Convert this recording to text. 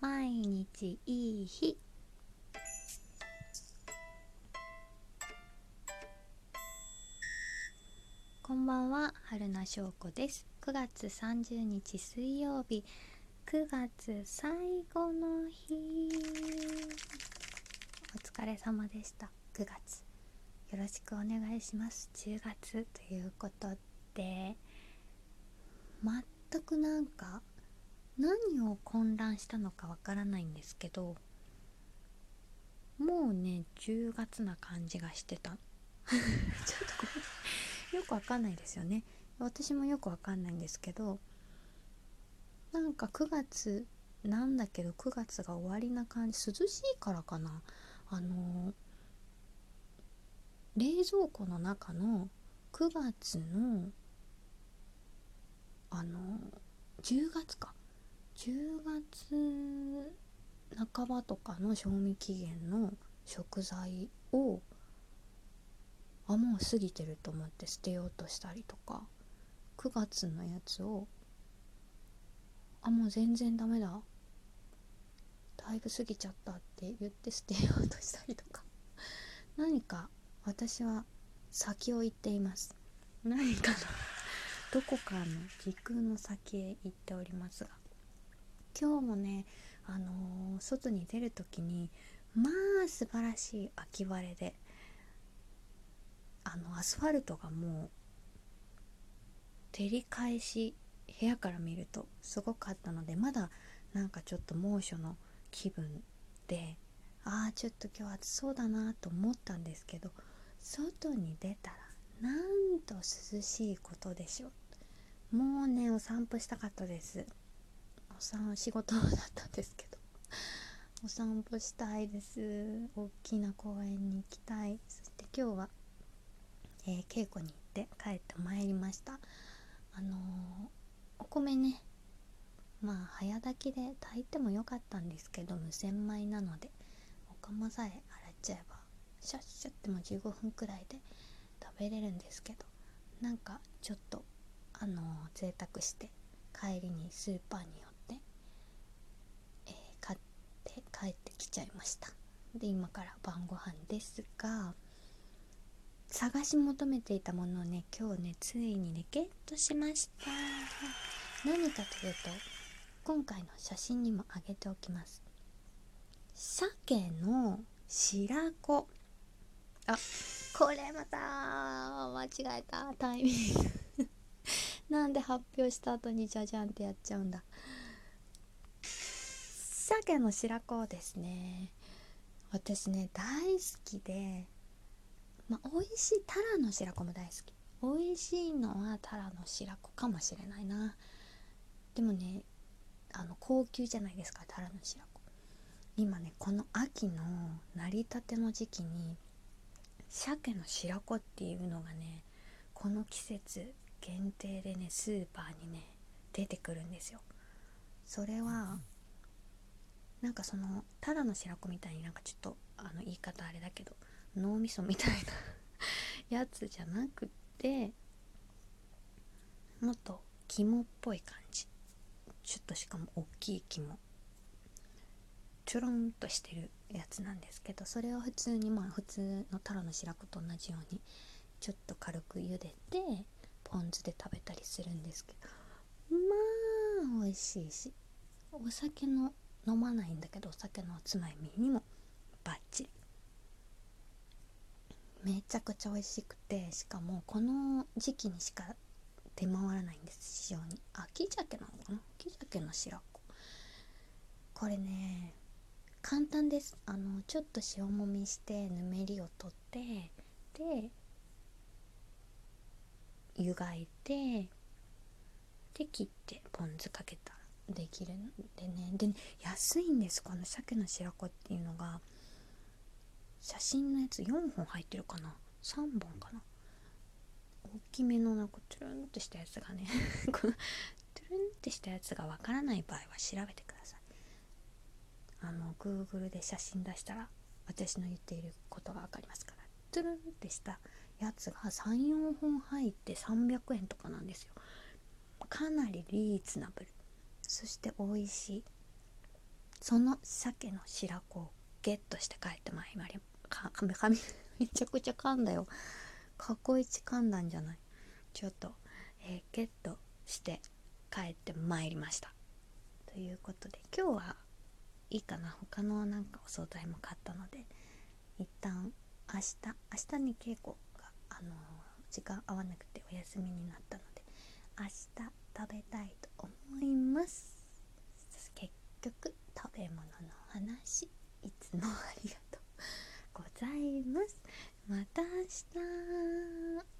毎日いい日。こんばんは春名翔子です。9月30日水曜日。9月最後の日。お疲れ様でした。9月。よろしくお願いします。10月ということで。全くなんか何を混乱したのかわからないんですけどもうね10月な感じがしてた。ちょっとごめんよくわかんないですよね。私もよくわかんないんですけどなんか9月なんだけど9月が終わりな感じ涼しいからかな。あの冷蔵庫の中の9月のあの10月か10月半ばとかの賞味期限の食材をあもう過ぎてると思って捨てようとしたりとか9月のやつをあもう全然ダメだだいぶ過ぎちゃったって言って捨てようとしたりとか。何か私は先を行っています。何かのどこかの時空の先へ行っておりますが。今日もね、あのー、外に出る時にまあ素晴らしい秋晴れであのアスファルトがもう照り返し部屋から見るとすごかったのでまだなんかちょっと猛暑の気分でああちょっと今日暑そうだなと思ったんですけど外に出たらなんと涼しいことでしょう。もうねお散歩したかったです。さん仕事だったんですけどお散歩したいです。大きな公園に行きたい。そして今日は、えー、稽古に行って帰ってまいりました。あのー、お米ねまあ早炊きで炊いてもよかったんですけど無洗米なのでお釜さえ洗っちゃえばシャッシャッても15分くらいで食べれるんですけどなんかちょっとあのー、贅沢して帰りにスーパーに寄て帰ってきちゃいました。で今から晩ご飯ですが探し求めていたものをね今日ねついにねゲットしました。何かというと今回の写真にもあげておきます。鮭の白子。あこれまた間違えた。タイミング。なんで発表した後にじゃじゃんってやっちゃうんだ。鮭の白子ですね。私ね大好きでまあ美味しいタラの白子も大好き。美味しいのはタラの白子かもしれないな。でもねあの高級じゃないですかタラの白子。今ねこの秋の成りたての時期に鮭の白子っていうのがねこの季節限定でねスーパーにね出てくるんですよ。それはなんかそのただの白子みたいになんかちょっとあの言い方あれだけど脳みそみたいな やつじゃなくてもっと肝っぽい感じ。ちょっとしかも大きい肝。ちょろんとしてるやつなんですけどそれを普通にまあ普通のタラの白子と同じようにちょっと軽く茹でてポン酢で食べたりするんですけど。まあ美味しいしお酒の飲まないんだけどお酒のおつまみにもバッチリ。めちゃくちゃ美味しくてしかもこの時期にしか出回らないんです市場に。秋鮭なのかな？秋鮭の白子。これね簡単です。あのちょっと塩もみしてぬめりを取ってで湯がいてで切ってポン酢かけた。できるんでねで安いんですこの鮭の白子っていうのが。写真のやつ4本入ってるかな？3本かな？大きめのなんかトゥルンってしたやつがね。このトゥルンってしたやつがわからない場合は調べてください。あの Google で写真出したら私の言っていることが分かりますから。トゥルンってしたやつが34本入って300円とかなんですよ。かなりリーズナブル。そして美味しい。その鮭の白子をゲットして帰ってまいりまかかめめちゃくちゃ噛んだよ。過去一噛んだんじゃない。ちょっと、えー、ゲットして帰ってまいりました。ということで今日はいいかな。他のなんかお惣菜も買ったので一旦明日明日に稽古があのー、時間合わなくてお休みになったので明日食べたいと思います。結局食べ物の話いつもありがとうございます。また明日。